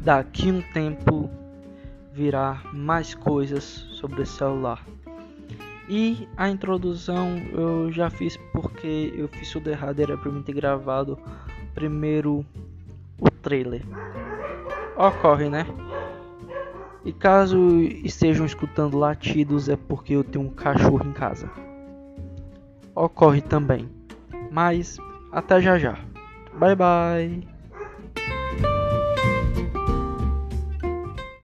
daqui um tempo virá mais coisas sobre esse celular. E a introdução eu já fiz porque eu fiz tudo errado, era para mim ter gravado primeiro o trailer. Ocorre, né? E caso estejam escutando latidos é porque eu tenho um cachorro em casa. Ocorre também. Mas até já já. Bye bye.